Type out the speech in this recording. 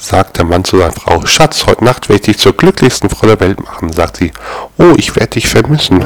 sagt der Mann zu seiner Frau. Schatz, heute Nacht werde ich dich zur glücklichsten Frau der Welt machen, sagt sie. Oh, ich werde dich vermissen.